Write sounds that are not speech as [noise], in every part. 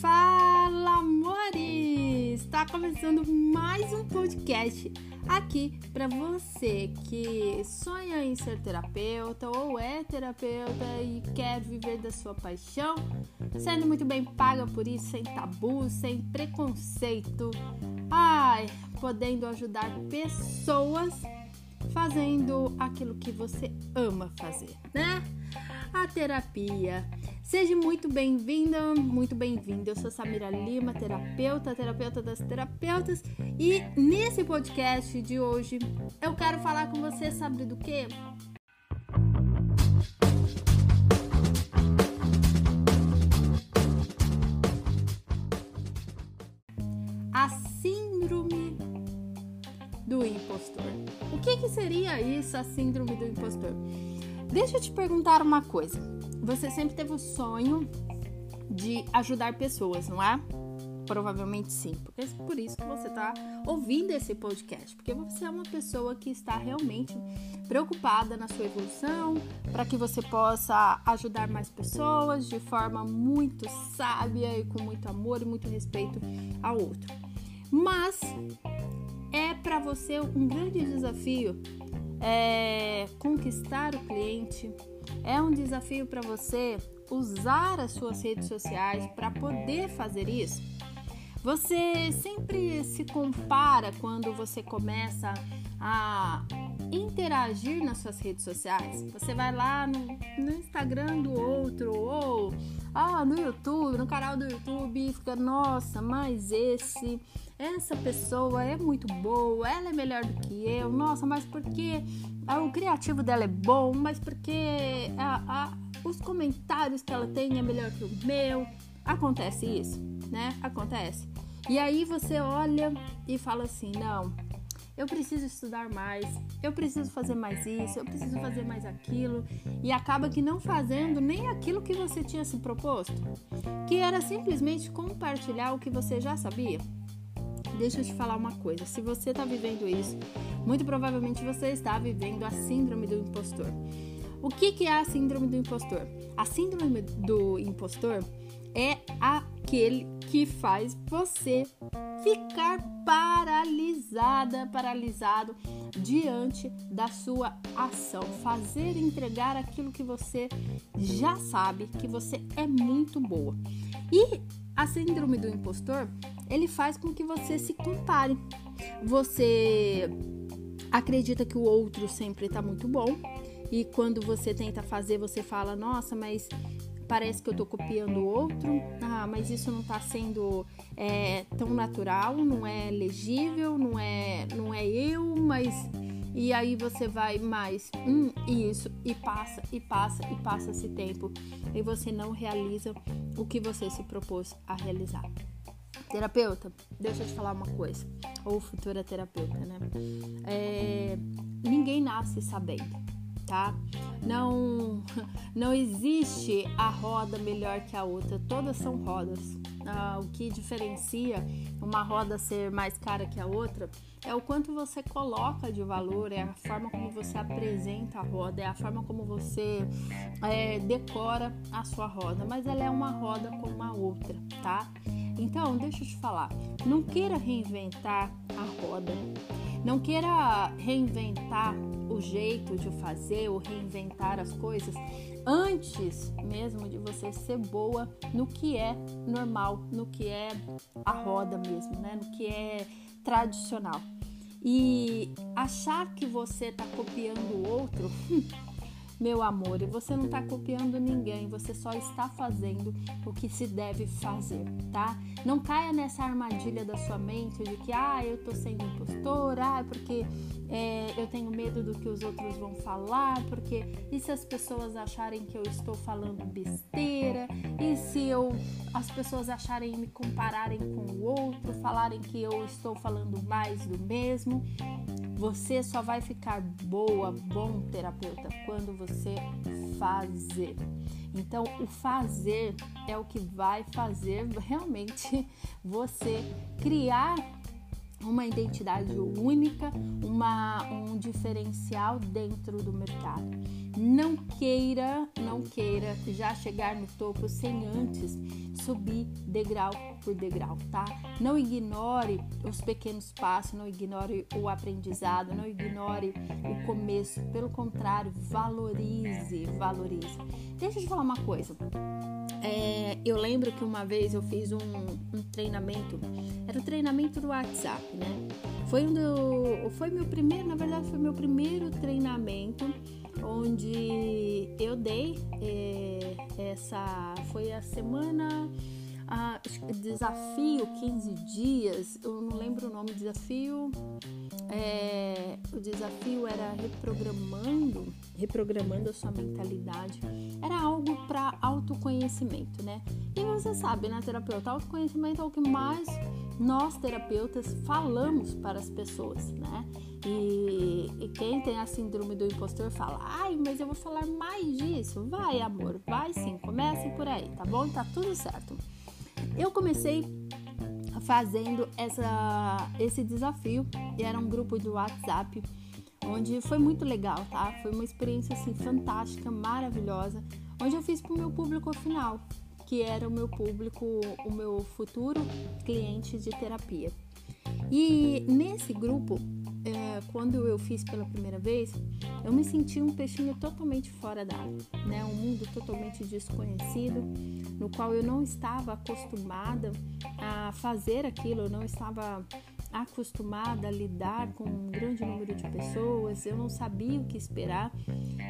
Fala, amores! Está começando mais um podcast aqui para você que sonha em ser terapeuta ou é terapeuta e quer viver da sua paixão, sendo muito bem paga por isso, sem tabu, sem preconceito. Ai, podendo ajudar pessoas fazendo aquilo que você ama fazer, né? A terapia. Seja muito bem-vinda, muito bem-vindo. Eu sou Samira Lima, terapeuta, terapeuta das terapeutas, e nesse podcast de hoje eu quero falar com você, sabe do que? Seria isso, a síndrome do impostor? Deixa eu te perguntar uma coisa. Você sempre teve o sonho de ajudar pessoas, não é? Provavelmente sim, porque é por isso que você está ouvindo esse podcast, porque você é uma pessoa que está realmente preocupada na sua evolução, para que você possa ajudar mais pessoas de forma muito sábia e com muito amor e muito respeito ao outro. Mas é para você um grande desafio é, conquistar o cliente, é um desafio para você usar as suas redes sociais para poder fazer isso. Você sempre se compara quando você começa a interagir nas suas redes sociais. Você vai lá no, no Instagram do outro ou ah, no YouTube, no canal do YouTube fica, nossa, mas esse essa pessoa é muito boa, ela é melhor do que eu, nossa, mas porque o criativo dela é bom, mas porque os comentários que ela tem é melhor que o meu. Acontece isso, né? Acontece. E aí você olha e fala assim: não, eu preciso estudar mais, eu preciso fazer mais isso, eu preciso fazer mais aquilo, e acaba que não fazendo nem aquilo que você tinha se proposto, que era simplesmente compartilhar o que você já sabia. Deixa eu te falar uma coisa: se você está vivendo isso, muito provavelmente você está vivendo a síndrome do impostor. O que, que é a síndrome do impostor? A síndrome do impostor é aquele que faz você ficar paralisada, paralisado diante da sua ação, fazer entregar aquilo que você já sabe que você é muito boa. E a síndrome do impostor, ele faz com que você se compare. Você acredita que o outro sempre está muito bom e quando você tenta fazer, você fala: "Nossa, mas parece que eu tô copiando o outro, ah, mas isso não tá sendo é, tão natural, não é legível, não é, não é eu, mas e aí você vai mais hum, isso e passa e passa e passa esse tempo e você não realiza o que você se propôs a realizar. Terapeuta, deixa eu te falar uma coisa, ou futura terapeuta, né? É, ninguém nasce sabendo tá? Não, [laughs] não existe a roda melhor que a outra, todas são rodas. Ah, o que diferencia uma roda ser mais cara que a outra é o quanto você coloca de valor, é a forma como você apresenta a roda, é a forma como você é, decora a sua roda, mas ela é uma roda como a outra, tá? Então, deixa eu te falar, não queira reinventar a roda, não queira reinventar o jeito de fazer ou reinventar as coisas antes mesmo de você ser boa no que é normal, no que é a roda mesmo, né? No que é tradicional. E achar que você está copiando o outro Meu amor, e você não está copiando ninguém, você só está fazendo o que se deve fazer, tá? Não caia nessa armadilha da sua mente de que, ah, eu tô sendo impostora, ah, porque é, eu tenho medo do que os outros vão falar, porque e se as pessoas acharem que eu estou falando besteira? E se eu as pessoas acharem me compararem com o outro, falarem que eu estou falando mais do mesmo? Você só vai ficar boa, bom terapeuta quando você fazer. Então, o fazer é o que vai fazer realmente [laughs] você criar uma identidade única, uma, um diferencial dentro do mercado. Não queira, não queira já chegar no topo sem antes subir degrau por degrau, tá? Não ignore os pequenos passos, não ignore o aprendizado, não ignore o começo, pelo contrário, valorize, valorize. Deixa eu te falar uma coisa. É, eu lembro que uma vez eu fiz um, um, treinamento, era o treinamento do WhatsApp, né? Foi um do, foi meu primeiro, na verdade foi meu primeiro treinamento onde eu dei é, essa, foi a semana ah, desafio 15 dias, eu não lembro o nome, desafio. É, o desafio era reprogramando, reprogramando a sua mentalidade. Era algo para autoconhecimento, né? E você sabe, né, terapeuta, autoconhecimento é o que mais nós terapeutas falamos para as pessoas, né? E, e, quem tem a síndrome do impostor fala: ai, mas eu vou falar mais disso. Vai, amor, vai sim, comece por aí, tá bom? Tá tudo certo. Eu comecei fazendo essa, esse desafio e era um grupo do WhatsApp onde foi muito legal, tá? Foi uma experiência assim fantástica, maravilhosa, onde eu fiz para o meu público final, que era o meu público, o meu futuro cliente de terapia. E nesse grupo é, quando eu fiz pela primeira vez, eu me senti um peixinho totalmente fora d'água, né? Um mundo totalmente desconhecido, no qual eu não estava acostumada a fazer aquilo, eu não estava acostumada a lidar com um grande número de pessoas, eu não sabia o que esperar,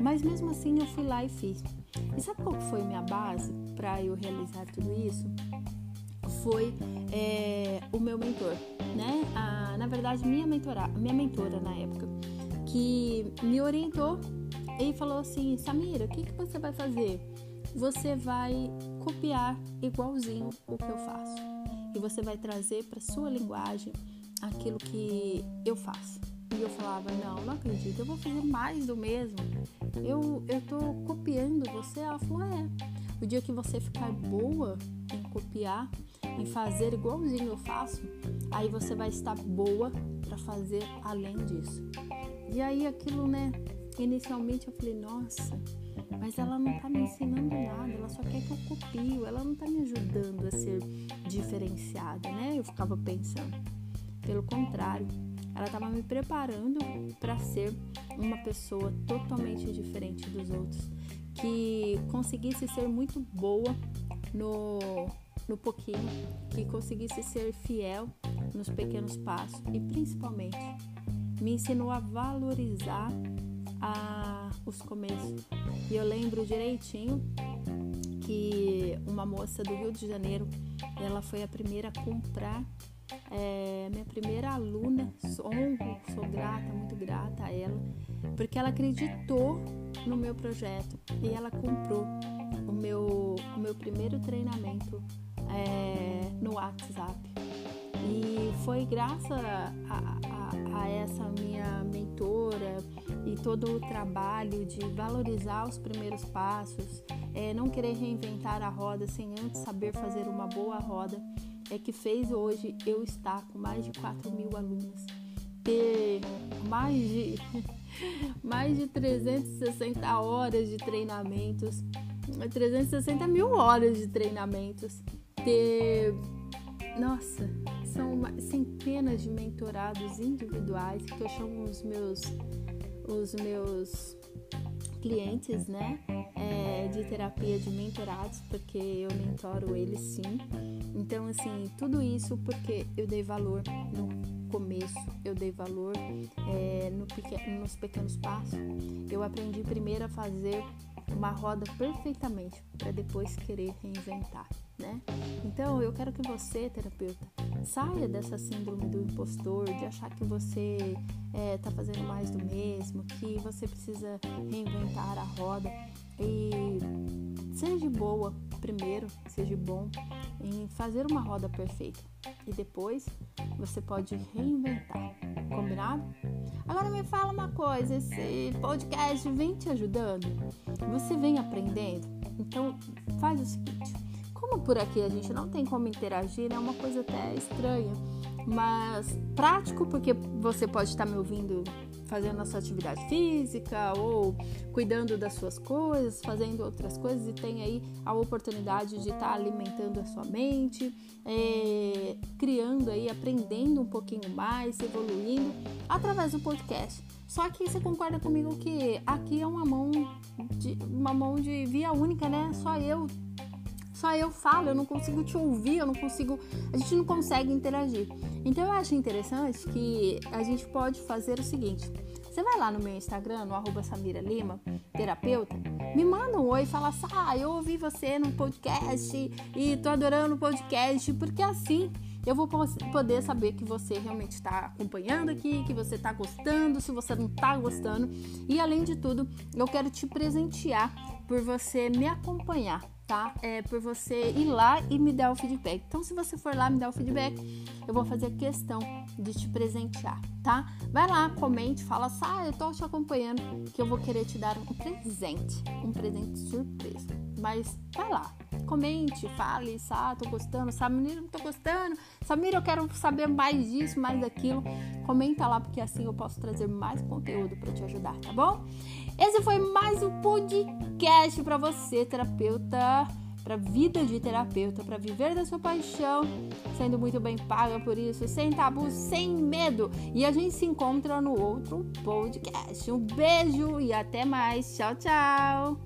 mas mesmo assim eu fui lá e fiz. E sabe qual foi minha base para eu realizar tudo isso? Foi é, o meu mentor, né? A, na verdade, minha mentora, minha mentora na época, que me orientou e falou assim: Samira, o que, que você vai fazer? Você vai copiar igualzinho o que eu faço e você vai trazer para sua linguagem aquilo que eu faço. E eu falava: Não, não acredito, eu vou fazer mais do mesmo. Eu, eu copiando você. Ela falou: É. O dia que você ficar boa em copiar, em fazer igualzinho eu faço, aí você vai estar boa para fazer além disso. E aí aquilo, né? Inicialmente eu falei, nossa, mas ela não tá me ensinando nada, ela só quer que eu copie, ela não tá me ajudando a ser diferenciada, né? Eu ficava pensando. Pelo contrário, ela estava me preparando para ser uma pessoa totalmente diferente dos outros, que conseguisse ser muito boa no no pouquinho, que conseguisse ser fiel nos pequenos passos e principalmente me ensinou a valorizar a, os começos. E eu lembro direitinho que uma moça do Rio de Janeiro, ela foi a primeira a comprar, é, minha primeira aluna, sou, sou grata, muito grata a ela, porque ela acreditou no meu projeto e ela comprou o meu, o meu primeiro treinamento é, no WhatsApp. E foi graças a, a, a, essa minha mentora e todo o trabalho de valorizar os primeiros passos, é, não querer reinventar a roda sem antes saber fazer uma boa roda, é que fez hoje eu estar com mais de 4 mil alunos, ter mais de, [laughs] mais de 360 horas de treinamentos, 360 mil horas de treinamentos. Ter, nossa, são centenas de mentorados individuais que eu chamo os meus, os meus clientes, né, é, de terapia de mentorados, porque eu mentoro eles sim. Então, assim, tudo isso porque eu dei valor no começo, eu dei valor é, no nos pequenos passos. Eu aprendi primeiro a fazer uma roda perfeitamente para depois querer reinventar né? Então, eu quero que você, terapeuta, saia dessa síndrome do impostor, de achar que você está é, fazendo mais do mesmo, que você precisa reinventar a roda e seja boa primeiro, seja bom em fazer uma roda perfeita e depois você pode reinventar, combinado? Agora me fala uma coisa, esse podcast vem te ajudando? Você vem aprendendo? Então faz o seguinte, como por aqui a gente não tem como interagir, é uma coisa até estranha. mas prático porque você pode estar me ouvindo fazendo a sua atividade física ou cuidando das suas coisas, fazendo outras coisas e tem aí a oportunidade de estar alimentando a sua mente, é, criando aí, aprendendo um pouquinho mais, evoluindo através do podcast. Só que você concorda comigo que aqui é uma mão de uma mão de via única, né? Só eu só eu falo, eu não consigo te ouvir, eu não consigo, a gente não consegue interagir. Então eu acho interessante que a gente pode fazer o seguinte: você vai lá no meu Instagram, no arroba Samira Lima, terapeuta, me manda um oi e fala assim: ah, eu ouvi você no podcast e tô adorando o podcast, porque assim eu vou poder saber que você realmente está acompanhando aqui, que você está gostando, se você não está gostando. E além de tudo, eu quero te presentear por você me acompanhar tá? É por você ir lá e me dar o feedback. Então, se você for lá me dar o feedback, eu vou fazer questão de te presentear, tá? Vai lá, comente, fala assim, ah, eu tô te acompanhando, que eu vou querer te dar um presente, um presente surpresa. Mas vai lá, comente, fale, ah, tô gostando, Samira, não tô gostando, Samira, eu quero saber mais disso, mais daquilo. Comenta lá, porque assim eu posso trazer mais conteúdo para te ajudar, tá bom? Esse foi mais um podcast para você, terapeuta, para vida de terapeuta, para viver da sua paixão, sendo muito bem paga por isso, sem tabu, sem medo. E a gente se encontra no outro podcast. Um beijo e até mais. Tchau, tchau.